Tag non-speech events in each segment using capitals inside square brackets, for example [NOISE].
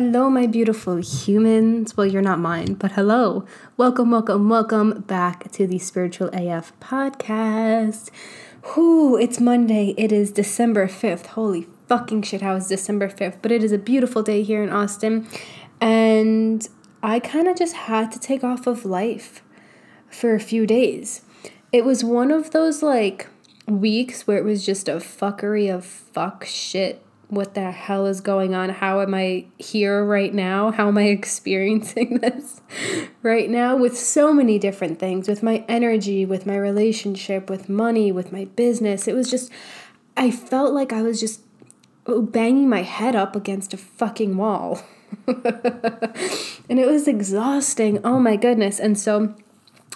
Hello, my beautiful humans. Well, you're not mine, but hello. Welcome, welcome, welcome back to the Spiritual AF podcast. Whoo, it's Monday. It is December 5th. Holy fucking shit, how is December 5th? But it is a beautiful day here in Austin. And I kind of just had to take off of life for a few days. It was one of those like weeks where it was just a fuckery of fuck shit what the hell is going on? How am I here right now? How am I [LAUGHS] experiencing this right now with so many different things with my energy, with my relationship, with money, with my business? It was just, I felt like I was just banging my head up against a fucking wall. [LAUGHS] and it was exhausting. Oh my goodness. And so,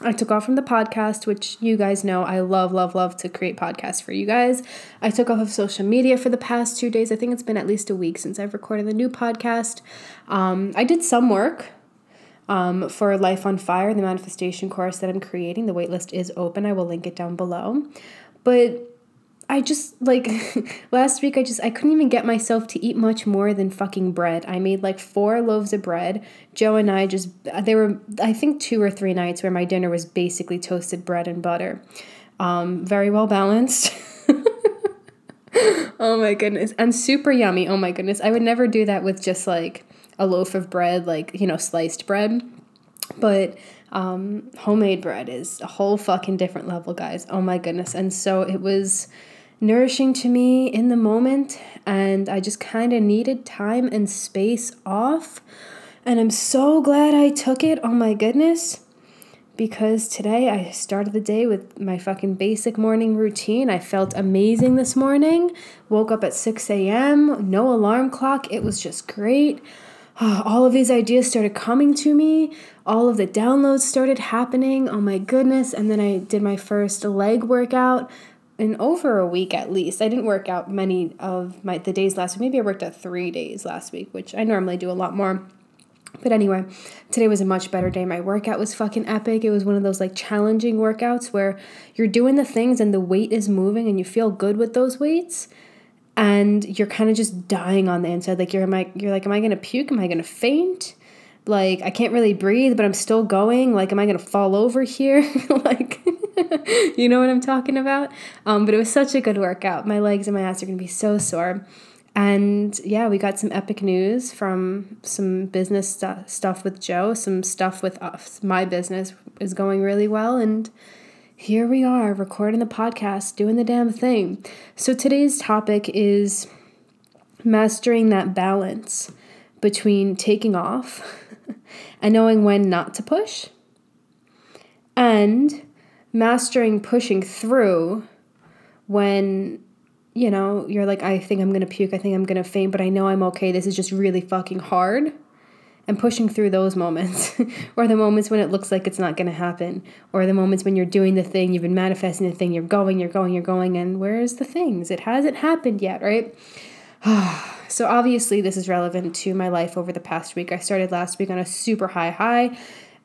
I took off from the podcast, which you guys know I love, love, love to create podcasts for you guys. I took off of social media for the past two days. I think it's been at least a week since I've recorded the new podcast. Um, I did some work um, for Life on Fire, the manifestation course that I'm creating. The waitlist is open. I will link it down below. But I just like [LAUGHS] last week I just I couldn't even get myself to eat much more than fucking bread. I made like four loaves of bread. Joe and I just there were I think two or three nights where my dinner was basically toasted bread and butter. Um, very well balanced. [LAUGHS] oh my goodness. And super yummy. Oh my goodness. I would never do that with just like a loaf of bread, like, you know, sliced bread. But um, homemade bread is a whole fucking different level, guys. Oh my goodness. And so it was nourishing to me in the moment, and I just kind of needed time and space off. And I'm so glad I took it. Oh my goodness. Because today I started the day with my fucking basic morning routine. I felt amazing this morning. Woke up at 6 a.m., no alarm clock. It was just great. [SIGHS] all of these ideas started coming to me. All of the downloads started happening. Oh my goodness. And then I did my first leg workout in over a week at least. I didn't work out many of my the days last week. Maybe I worked out three days last week, which I normally do a lot more. But anyway, today was a much better day. My workout was fucking epic. It was one of those like challenging workouts where you're doing the things and the weight is moving and you feel good with those weights and you're kind of just dying on the inside. Like you're am I you're like, am I gonna puke? Am I gonna faint? Like I can't really breathe, but I'm still going. Like, am I gonna fall over here? [LAUGHS] like [LAUGHS] you know what I'm talking about? Um, but it was such a good workout. My legs and my ass are going to be so sore. And yeah, we got some epic news from some business stu- stuff with Joe. Some stuff with us. My business is going really well. And here we are recording the podcast, doing the damn thing. So today's topic is mastering that balance between taking off [LAUGHS] and knowing when not to push and mastering pushing through when you know you're like i think i'm gonna puke i think i'm gonna faint but i know i'm okay this is just really fucking hard. And pushing through those moments [LAUGHS] or the moments when it looks like it's not going to happen or the moments when you're doing the thing you've been manifesting the thing you're going you're going you're going and where's the things? It hasn't happened yet right? [SIGHS] So obviously this is relevant to my life over the past week. I started last week on a super high high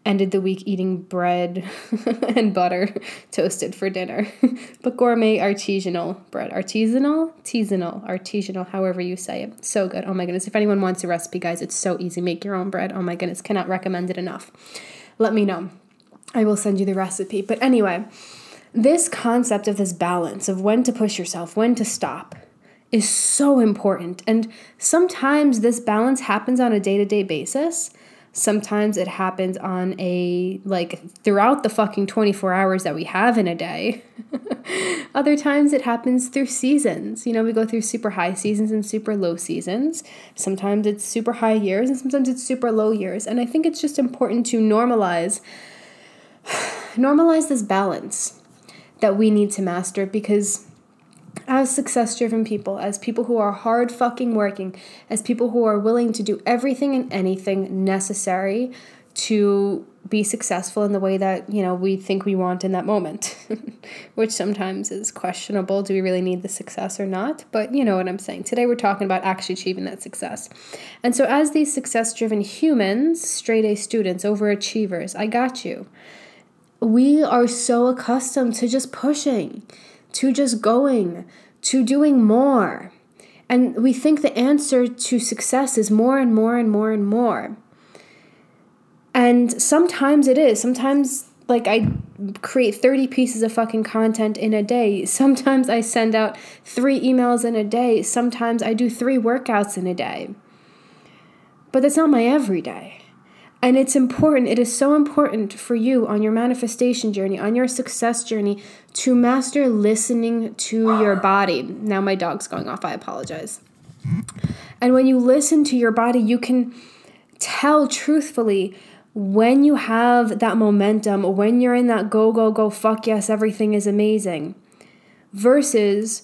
ended the week eating bread [LAUGHS] and butter [LAUGHS] toasted for dinner. [LAUGHS] but gourmet artisanal bread. Artisanal? Artisanal. Artisanal, however you say it. So good. Oh my goodness. If anyone wants a recipe, guys, it's so easy. Make your own bread. Oh my goodness. Cannot recommend it enough. Let me know. I will send you the recipe. But anyway, this concept of this balance of when to push yourself, when to stop, is so important. And sometimes this balance happens on a day to day basis. Sometimes it happens on a like throughout the fucking 24 hours that we have in a day. [LAUGHS] Other times it happens through seasons. You know, we go through super high seasons and super low seasons. Sometimes it's super high years and sometimes it's super low years. And I think it's just important to normalize [SIGHS] normalize this balance that we need to master because as success driven people, as people who are hard fucking working, as people who are willing to do everything and anything necessary to be successful in the way that, you know, we think we want in that moment, [LAUGHS] which sometimes is questionable. Do we really need the success or not? But you know what I'm saying. Today we're talking about actually achieving that success. And so, as these success driven humans, straight A students, overachievers, I got you. We are so accustomed to just pushing, to just going, to doing more. And we think the answer to success is more and more and more and more. And sometimes it is. Sometimes, like, I create 30 pieces of fucking content in a day. Sometimes I send out three emails in a day. Sometimes I do three workouts in a day. But that's not my everyday. And it's important, it is so important for you on your manifestation journey, on your success journey, to master listening to your body. Now, my dog's going off, I apologize. And when you listen to your body, you can tell truthfully when you have that momentum, when you're in that go, go, go, fuck yes, everything is amazing, versus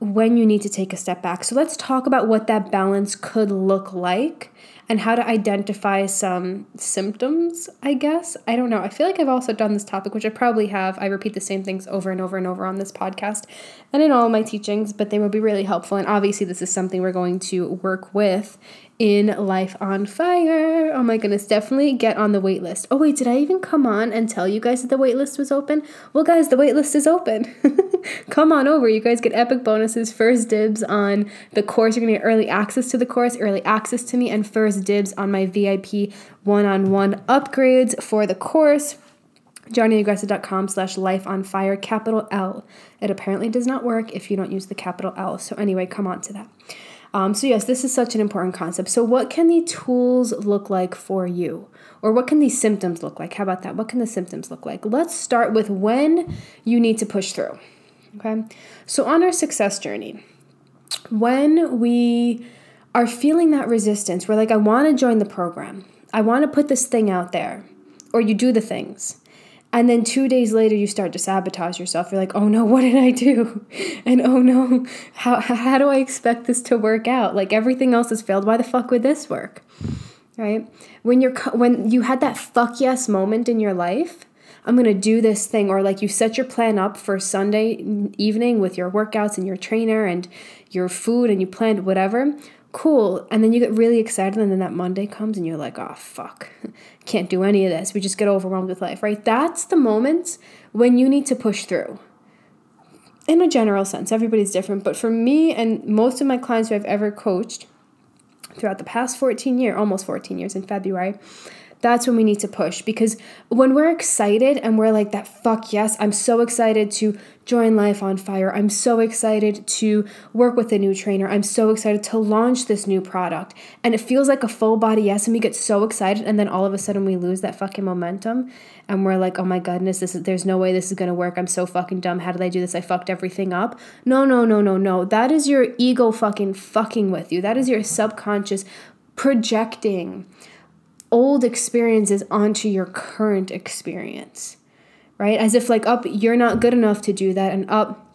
when you need to take a step back. So let's talk about what that balance could look like and how to identify some symptoms, I guess. I don't know. I feel like I've also done this topic, which I probably have. I repeat the same things over and over and over on this podcast and in all my teachings, but they will be really helpful. And obviously, this is something we're going to work with in Life on Fire. Oh my goodness, definitely get on the wait list. Oh, wait, did I even come on and tell you guys that the wait list was open? Well, guys, the wait list is open. [LAUGHS] come on over. You guys get epic bonuses, first dibs on the course. You're going to get early access to the course, early access to me, and first dibs on my VIP one on one upgrades for the course johnnyaggressive.com slash life on fire capital l it apparently does not work if you don't use the capital l so anyway come on to that um, so, yes, this is such an important concept. So, what can the tools look like for you? Or what can these symptoms look like? How about that? What can the symptoms look like? Let's start with when you need to push through. Okay. So, on our success journey, when we are feeling that resistance, we're like, I want to join the program, I want to put this thing out there, or you do the things and then two days later, you start to sabotage yourself. You're like, oh no, [LAUGHS] what did I do? [LAUGHS] And oh no, how, how do I expect this to work out? Like everything else has failed. Why the fuck would this work? Right? When you're when you had that fuck yes moment in your life, I'm to do this thing or like you set your plan up for Sunday evening with your workouts and your trainer and your food and you planned whatever cool. And then you get really excited, and then that Monday comes, and you're like, oh, fuck, [LAUGHS] can't do any of this. We just get overwhelmed with life, right? That's the moments when you need to push through. In a general sense, everybody's different, but for me and most of my clients who I've ever coached throughout the past 14 years, almost 14 years in February, that's when we need to push because when we're excited and we're like that fuck yes i'm so excited to join life on fire. I'm so excited to work with a new trainer. I'm so excited to launch this new product. And it feels like a full body yes and we get so excited and then all of a sudden we lose that fucking momentum and we're like oh my goodness this is there's no way this is going to work. I'm so fucking dumb. How did i do this? I fucked everything up. No no no no no. That is your ego fucking fucking with you. That is your subconscious projecting old experiences onto your current experience, right? As if, like, up, you're not good enough to do that, and up,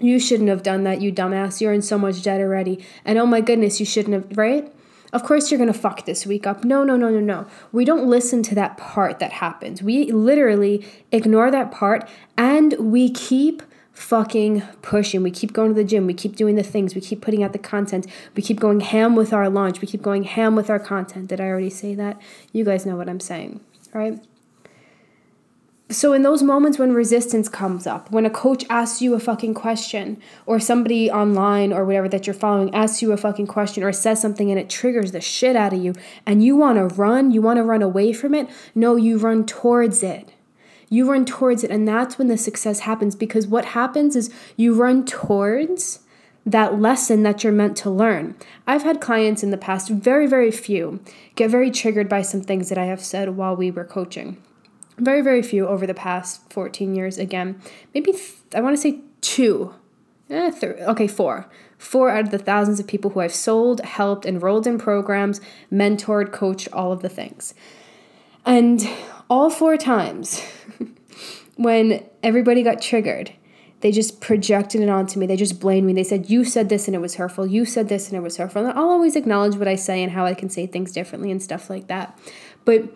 you shouldn't have done that, you dumbass. You're in so much debt already. And oh my goodness, you shouldn't have, right? Of course, you're gonna fuck this week up. No, no, no, no, no. We don't listen to that part that happens. We literally ignore that part and we keep fucking pushing. We keep going to the gym. We keep doing the things. We keep putting out the content. We keep going ham with our launch. We keep going ham with our content. Did I already say that? You guys know what I'm saying, right? So, in those moments when resistance comes up, when a coach asks you a fucking question, or somebody online or whatever that you're following asks you a fucking question or says something and it triggers the shit out of you, and you wanna run, you wanna run away from it, no, you run towards it you run towards it, and that's when the success happens because what happens is you run towards that lesson that you're meant to learn. I've had clients in the past, very, very few, get very triggered by some things that I have said while we were coaching. Very, very few over the past 14 years. Again, maybe th- I want to say two. Eh, th- okay, four. Four out of the thousands of people who I've sold, helped, enrolled in programs, mentored, coached, all of the things. And all four times [LAUGHS] when everybody got triggered, they just projected it onto me. They just blamed me. They said, You said this and it was hurtful. You said this and it was hurtful. And I'll always acknowledge what I say and how I can say things differently and stuff like that. But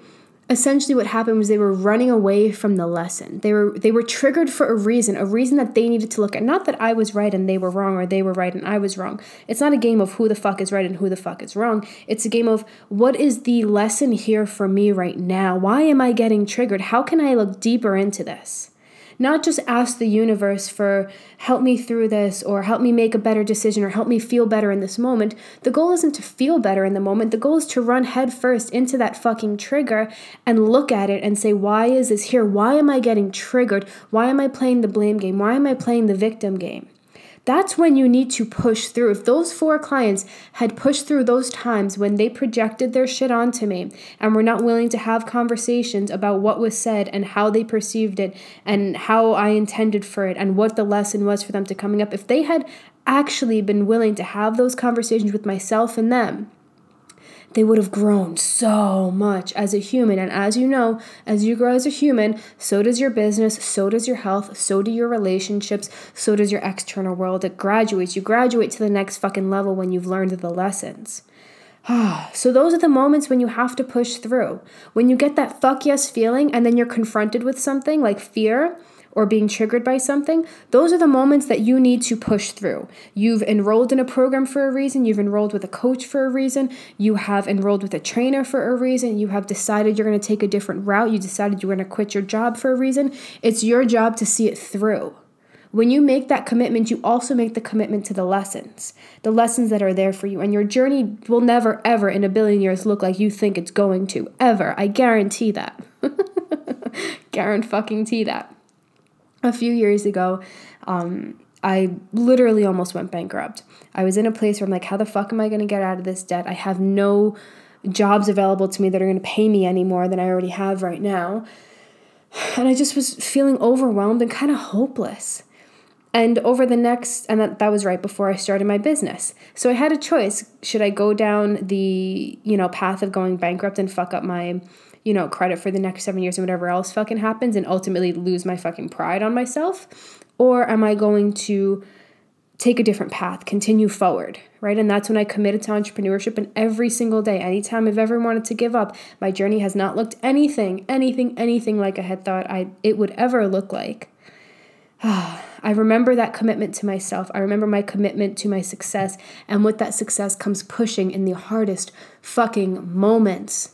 essentially what happened was they were running away from the lesson. They were they were triggered for a reason, a reason that they needed to look at. Not that I was right and they were wrong or they were right and I was wrong. It's not a game of who the fuck is right and who the fuck is wrong. It's a game of what is the lesson here for me right now? Why am I getting triggered? How can I look deeper into this? Not just ask the universe for help me through this or help me make a better decision or help me feel better in this moment. The goal isn't to feel better in the moment. The goal is to run headfirst into that fucking trigger and look at it and say, why is this here? Why am I getting triggered? Why am I playing the blame game? Why am I playing the victim game? That's when you need to push through. If those four clients had pushed through those times when they projected their shit onto me and were not willing to have conversations about what was said and how they perceived it and how I intended for it and what the lesson was for them to coming up, if they had actually been willing to have those conversations with myself and them, they would have grown so much as a human. And as you know, as you grow as a human, so does your business, so does your health, so do your relationships, so does your external world. It graduates. You graduate to the next fucking level when you've learned the lessons. Ah, so those are the moments when you have to push through. When you get that fuck yes feeling and then you're confronted with something like fear or being triggered by something, those are the moments that you need to push through. You've enrolled in a program for a reason, you've enrolled with a coach for a reason, you have enrolled with a trainer for a reason, you have decided you're going to take a different route, you decided you're going to quit your job for a reason. It's your job to see it through. When you make that commitment, you also make the commitment to the lessons, the lessons that are there for you. And your journey will never, ever in a billion years look like you think it's going to. Ever. I guarantee that. [LAUGHS] guarantee fucking that a few years ago, um, I literally almost went bankrupt. I was in a place where I'm like, how the fuck am I going to get out of this debt? I have no jobs available to me that are going to pay me any more than I already have right now. And I just was feeling overwhelmed and kind of hopeless. And over the next, and that, that was right before I started my business. So I had a choice. Should I go down the, you know, path of going bankrupt and fuck up my you know, credit for the next seven years and whatever else fucking happens and ultimately lose my fucking pride on myself? Or am I going to take a different path, continue forward, right? And that's when I committed to entrepreneurship. And every single day, anytime I've ever wanted to give up, my journey has not looked anything, anything, anything like I had thought I it would ever look like. [SIGHS] I remember that commitment to myself. I remember my commitment to my success. And with that success comes pushing in the hardest fucking moments.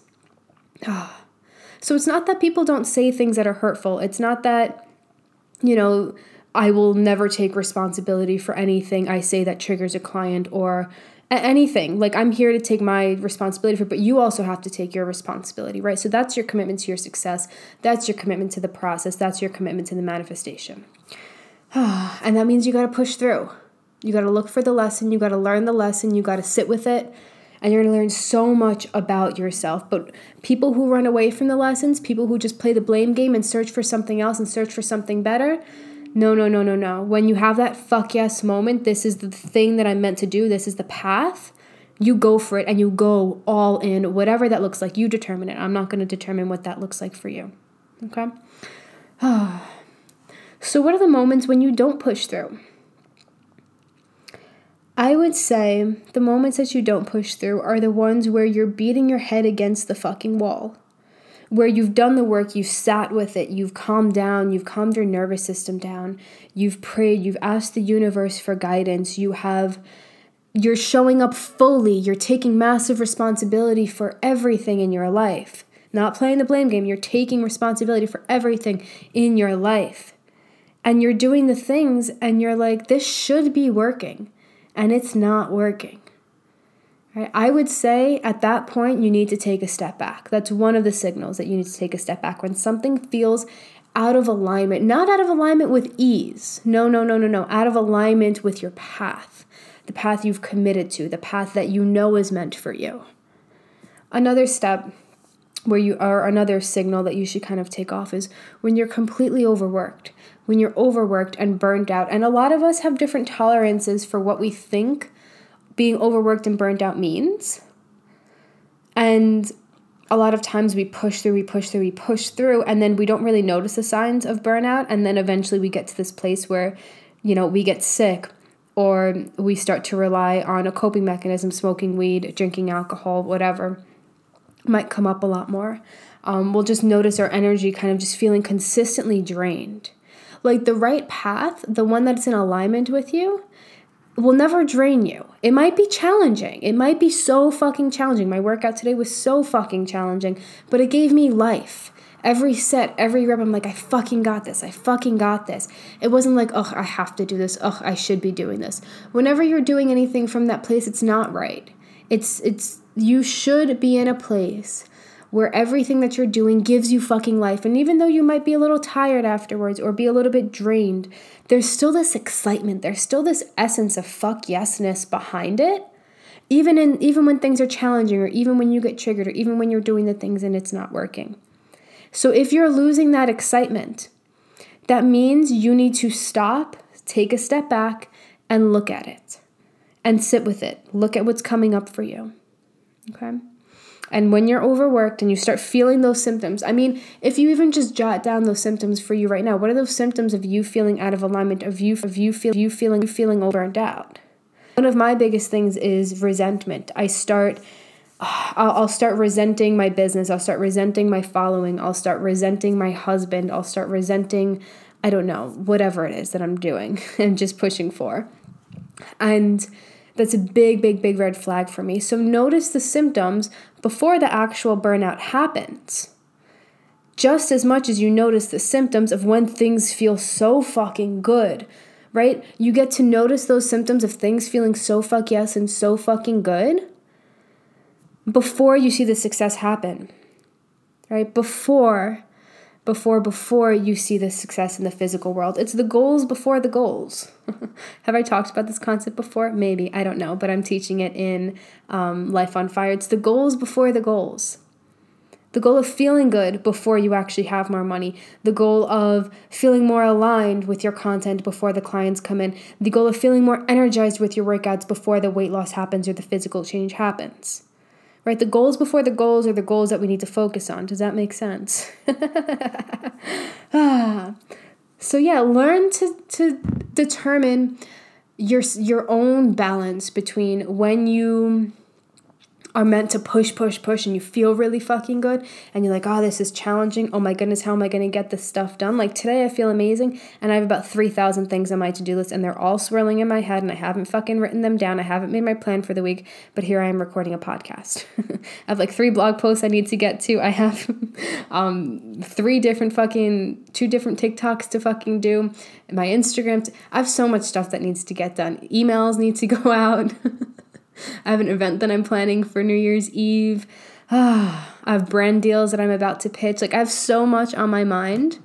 So it's not that people don't say things that are hurtful. It's not that, you know, I will never take responsibility for anything I say that triggers a client or anything. Like I'm here to take my responsibility for, it, but you also have to take your responsibility, right? So that's your commitment to your success. That's your commitment to the process. That's your commitment to the manifestation. [SIGHS] and that means you got to push through. You got to look for the lesson. You got to learn the lesson. You got to sit with it and you're going to learn so much about yourself. But people who run away from the lessons, people who just play the blame game and search for something else and search for something better, no, no, no, no, no. When you have that fuck yes moment, this is the thing that I'm meant to do, this is the path, you go for it and you go all in, whatever that looks like. You determine it. I'm not going to determine what that looks like for you. Okay? [SIGHS] so, what are the moments when you don't push through? I would say the moments that you don't push through are the ones where you're beating your head against the fucking wall. Where you've done the work, you've sat with it, you've calmed down, you've calmed your nervous system down, you've prayed, you've asked the universe for guidance, you have you're showing up fully, you're taking massive responsibility for everything in your life. Not playing the blame game, you're taking responsibility for everything in your life. And you're doing the things and you're like this should be working and it's not working. Right? I would say at that point you need to take a step back. That's one of the signals that you need to take a step back when something feels out of alignment, not out of alignment with ease. No, no, no, no, no. Out of alignment with your path, the path you've committed to, the path that you know is meant for you. Another step where you are another signal that you should kind of take off is when you're completely overworked when you're overworked and burned out. And a lot of us have different tolerances for what we think being overworked and burned out means. And a lot of times we push through, we push through, we push through, and then we don't really notice the signs of burnout. And then eventually we get to this place where, you know, we get sick or we start to rely on a coping mechanism, smoking weed, drinking alcohol, whatever, might come up a lot more. Um, we'll just notice our energy kind of just feeling consistently drained. Like the right path, the one that's in alignment with you, will never drain you. It might be challenging. It might be so fucking challenging. My workout today was so fucking challenging, but it gave me life. Every set, every rep, I'm like, I fucking got this. I fucking got this. It wasn't like, oh, I have to do this. Oh, I should be doing this. Whenever you're doing anything from that place, it's not right. It's it's you should be in a place where everything that you're doing gives you fucking life. And even though you might be a little tired afterwards or be a little bit drained, there's still this excitement. There's still this essence of fuck yesness behind it. Even in even when things are challenging or even when you get triggered or even when you're doing the things and it's not working. So if you're losing that excitement, that means you need to stop, take a step back and look at it and sit with it. Look at what's coming up for you. Okay? And when you're overworked and you start feeling those symptoms, I mean, if you even just jot down those symptoms for you right now, what are those symptoms of you feeling out of alignment, of you of you feel you feeling you feeling burned out? One of my biggest things is resentment. I start [SIGHS] I'll, I'll start resenting my business. I'll start resenting my following. I'll start resenting my husband. I'll start resenting, I don't know, whatever it is that I'm doing [LAUGHS] and just pushing for. And that's a big, big, big red flag for me. So notice the symptoms before the actual burnout happens. Just as much as you notice the symptoms of when things feel so fucking good, right? You get to notice those symptoms of things feeling so fuck yes and so fucking good before you see the success happen, right? Before before before you see the success in the physical world. It's the goals before the goals. [LAUGHS] Have I talked about this concept before? Maybe I don't know, but I'm teaching it in um, Life on Fire. It's the goals before the goals. The goal of feeling good before you actually have more money. The goal of feeling more aligned with your content before the clients come in. The goal of feeling more energized with your workouts before the weight loss happens or the physical change happens right? The goals before the goals are the goals that we need to focus on. Does that make sense? [LAUGHS] ah. So yeah, learn to to determine your your own balance between when you are meant to push, push, push, and you feel really fucking good, and you're like, oh, this is challenging. Oh my goodness, how am I gonna get this stuff done? Like today, I feel amazing, and I have about 3,000 things on my to do list, and they're all swirling in my head, and I haven't fucking written them down. I haven't made my plan for the week, but here I am recording a podcast. [LAUGHS] I have like three blog posts I need to get to. I have [LAUGHS] um, three different fucking, two different TikToks to fucking do, my Instagram. T- I have so much stuff that needs to get done. Emails need to [LAUGHS] go out. I have an event that I'm planning for New Year's Eve. Ah, [SIGHS] I have brand deals that I'm about to pitch. Like, I have so much on my mind,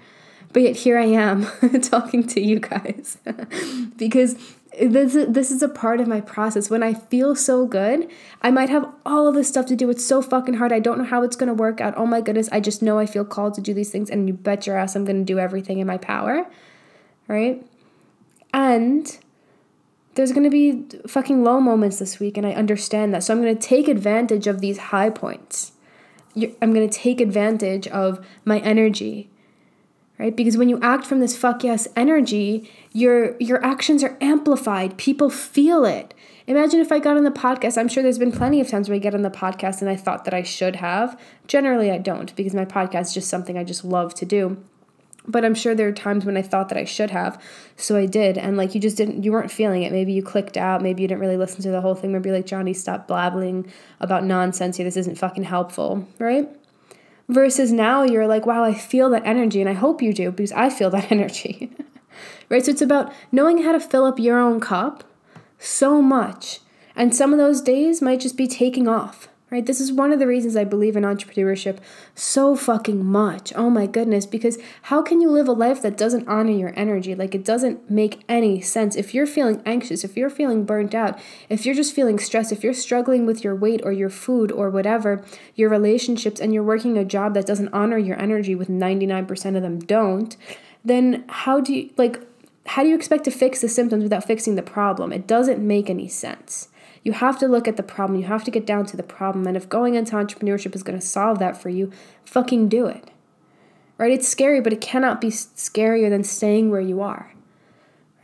but yet here I am [LAUGHS] talking to you guys [LAUGHS] because this is, this is a part of my process. When I feel so good, I might have all of this stuff to do. It's so fucking hard. I don't know how it's going to work out. Oh my goodness, I just know I feel called to do these things, and you bet your ass I'm going to do everything in my power, right? And there's going to be fucking low moments this week, and I understand that. So I'm going to take advantage of these high points. I'm going to take advantage of my energy, right? Because when you act from this fuck yes energy, your your actions are amplified. People feel it. Imagine if I got on the podcast. I'm sure there's been plenty of times where I get on the podcast and I thought that I should have. Generally, I don't because my podcast is just something I just love to do but i'm sure there are times when i thought that i should have so i did and like you just didn't you weren't feeling it. Maybe you clicked out maybe you didn't really listen to the whole thing maybe like johnny stop blabbling about nonsense here this isn't fucking helpful right? Versus now you're like wow i feel that energy and i hope you do because i feel [LAUGHS] that energy right? So it's about knowing how to fill up your own cup so much and some of those days might just be taking off right? This is one of the reasons I believe in entrepreneurship so fucking much. Oh my goodness, because how can you live a life that doesn't honor your energy? Like it doesn't make any sense. If you're feeling anxious, if you're feeling burnt out, if you're just feeling stressed, if you're struggling with your weight or your food or whatever, your relationships, and you're working a job that doesn't honor your energy, with 99% of them don't, then how do you, like, how do you expect to fix the symptoms without fixing the problem? It doesn't make any sense. You have to look at the problem. You have to get down to the problem. And if going into entrepreneurship is going to solve that for you, fucking do it. Right? It's scary, but it cannot be scarier than staying where you are.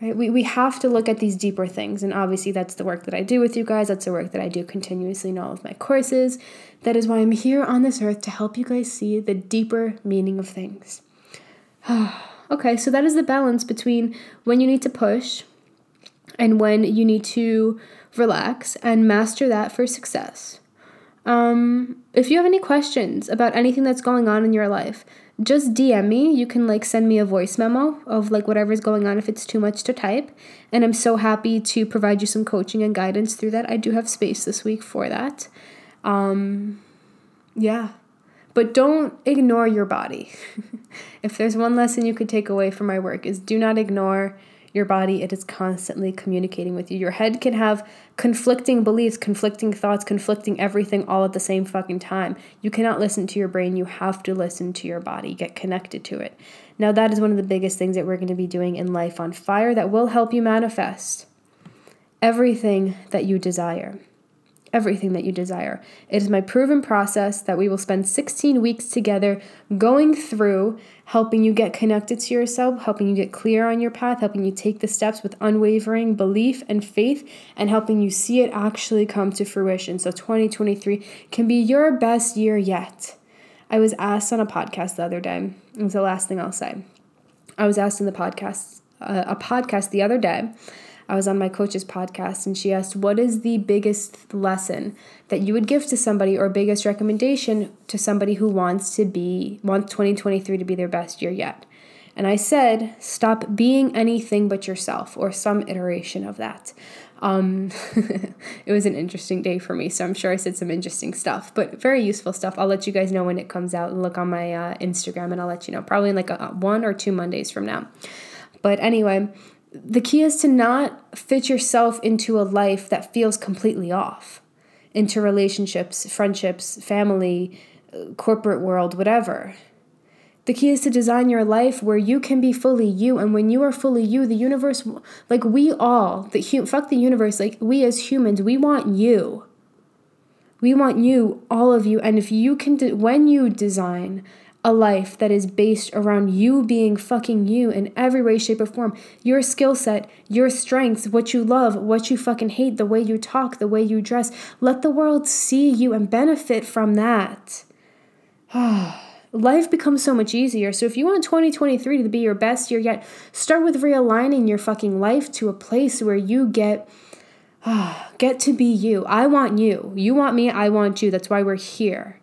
Right? We, we have to look at these deeper things. And obviously, that's the work that I do with you guys. That's the work that I do continuously in all of my courses. That is why I'm here on this earth to help you guys see the deeper meaning of things. [SIGHS] okay, so that is the balance between when you need to push and when you need to relax and master that for success. Um, if you have any questions about anything that's going on in your life, just DM me. You can like send me a voice memo of like whatever's going on if it's too much to type. And I'm so happy to provide you some coaching and guidance through that. I do have space this week for that. Um, yeah. But don't ignore your body. [LAUGHS] if there's one lesson you could take away from my work is do not ignore your body. It is constantly communicating with you. Your head can have conflicting beliefs, conflicting thoughts, conflicting everything all at the same fucking time. You cannot listen to your brain. You have to listen to your body, get connected to it. Now, that is one of the biggest things that we're going to be doing in Life on Fire that will help you manifest everything that you desire everything that you desire. It is my proven process that we will spend 16 weeks together going through, helping you get connected to yourself, helping you get clear on your path, helping you take the steps with unwavering belief and faith, and helping you see it actually come to fruition. So 2023 can be your best year yet. I was asked on a podcast the other day, it was the last thing I'll say. I was asked in the podcast, uh, a podcast the other day I was on my coach's podcast and she asked, What is the biggest lesson that you would give to somebody or biggest recommendation to somebody who wants to be, wants 2023 to be their best year yet? And I said, Stop being anything but yourself or some iteration of that. Um, [LAUGHS] it was an interesting day for me, so I'm sure I said some interesting stuff, but very useful stuff. I'll let you guys know when it comes out and look on my uh, Instagram and I'll let you know, probably in like a, one or two Mondays from now. But anyway, the key is to not fit yourself into a life that feels completely off, into relationships, friendships, family, corporate world, whatever. The key is to design your life where you can be fully you, and when you are fully you, the universe, like we all, the fuck the universe, like we as humans, we want you. We want you, all of you, and if you can, de- when you design a life that is based around you being fucking you in every way, shape, or form. Your skill set, your strengths, what you love, what you fucking hate, the way you talk, the way you dress. Let the world see you and benefit from that. [SIGHS] Life becomes so much easier. So if you want 2023 to be your best year yet, start with realigning your fucking life to a place where you get [SIGHS] get to be you. I want you. You want me, I want you. That's why we're here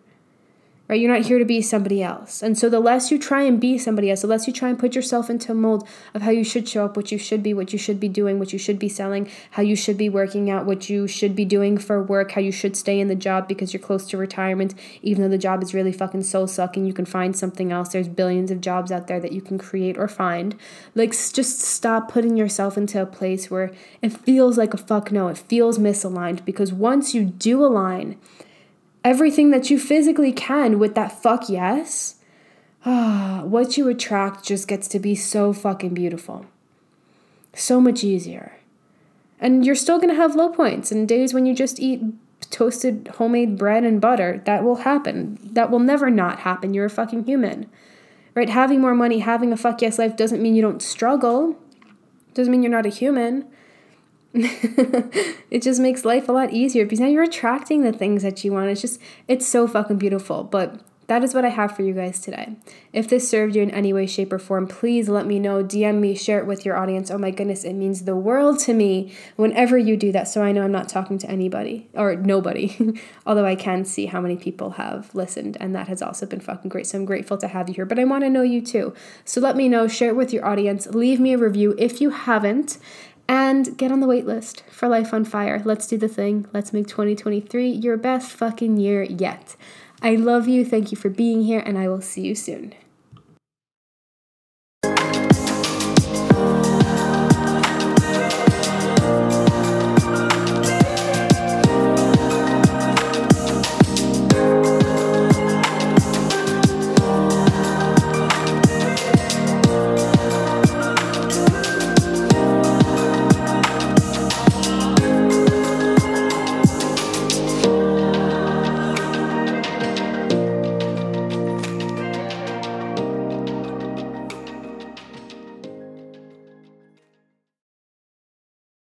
right? You're not here to be somebody else. And so the less you try and be somebody else, the less you try and put yourself into a mold of how you should show up, what you should be, what you should be doing, what you should be selling, how you should be working out, what you should be doing for work, how you should stay in the job because you're close to retirement, even though the job is really fucking soul sucking, you can find something else. There's billions of jobs out there that you can create or find. Like, just stop putting yourself into a place where it feels like a fuck no, it feels misaligned because once you do align, everything that you physically can with that fuck yes, ah, what you attract just gets to be so fucking beautiful. So much easier. And you're still gonna have low points and days when you just eat toasted homemade bread and butter. That will happen. That will never not happen. You're a fucking human. Right? Having more money, having a fuck yes life doesn't mean you don't struggle. Doesn't mean you're not a human. [LAUGHS] it just makes life a lot easier because now you're attracting the things that you want. It's just, it's so fucking beautiful. But that is what I have for you guys today. If this served you in any way, shape, or form, please let me know. DM me, share it with your audience. Oh my goodness, it means the world to me whenever you do that. So I know I'm not talking to anybody or nobody, [LAUGHS] although I can see how many people have listened, and that has also been fucking great. So I'm grateful to have you here, but I want to know you too. So let me know, share it with your audience, leave me a review if you haven't, and get on the waitlist for Life on Fire. Let's do the thing. Let's make 2023 your best fucking year yet. I love you. Thank you for being here, and I will see you soon.